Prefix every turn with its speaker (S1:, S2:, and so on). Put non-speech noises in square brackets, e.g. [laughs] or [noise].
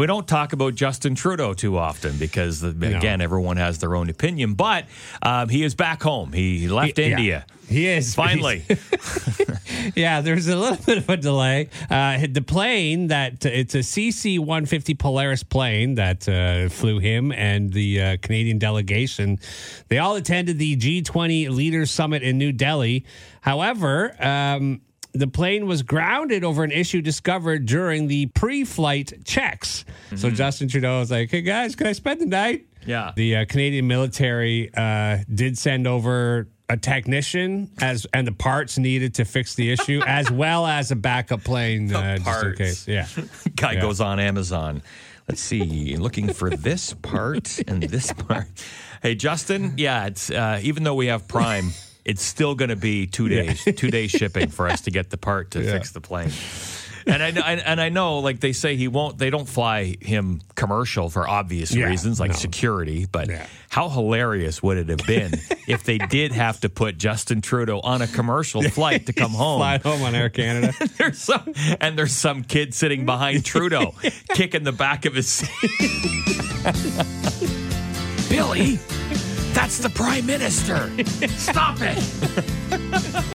S1: We don't talk about Justin Trudeau too often because, again, everyone has their own opinion. But um, he is back home. He left
S2: He- yeah.
S1: India.
S2: He is [laughs]
S1: Finally. [laughs]
S2: yeah, there's a little [laughs] bit of a delay. Uh, the plane that it's a CC 150 Polaris plane that uh, flew him and the uh, Canadian delegation. They all attended the G20 Leaders Summit in New Delhi. However, um, the plane was grounded over an issue discovered during the pre-flight checks. So Justin Trudeau was like, "Hey guys, can I spend the night?"
S1: Yeah.
S2: The uh, Canadian military uh, did send over a technician as and the parts needed to fix the issue, [laughs] as well as a backup plane uh, just in case. Yeah. [laughs]
S1: Guy
S2: Yeah.
S1: goes on Amazon. Let's see, looking for this part and this part. Hey, Justin, yeah, it's uh, even though we have Prime, it's still going to be two days, two days [laughs] shipping for us to get the part to
S2: Yeah.
S1: fix the plane. And I know, and, I know, like they say, he won't. They don't fly him commercial for obvious
S2: Yeah,
S1: reasons, like
S2: no.
S1: security. But
S2: Yeah.
S1: how hilarious would it have been [laughs] if they did have to put Justin Trudeau on a commercial flight to come home?
S2: Fly home on Air [laughs] Canada.
S1: there's some and there's some kid sitting behind Trudeau kicking the back of his seat. Billy, that's the prime minister. Stop it. [laughs]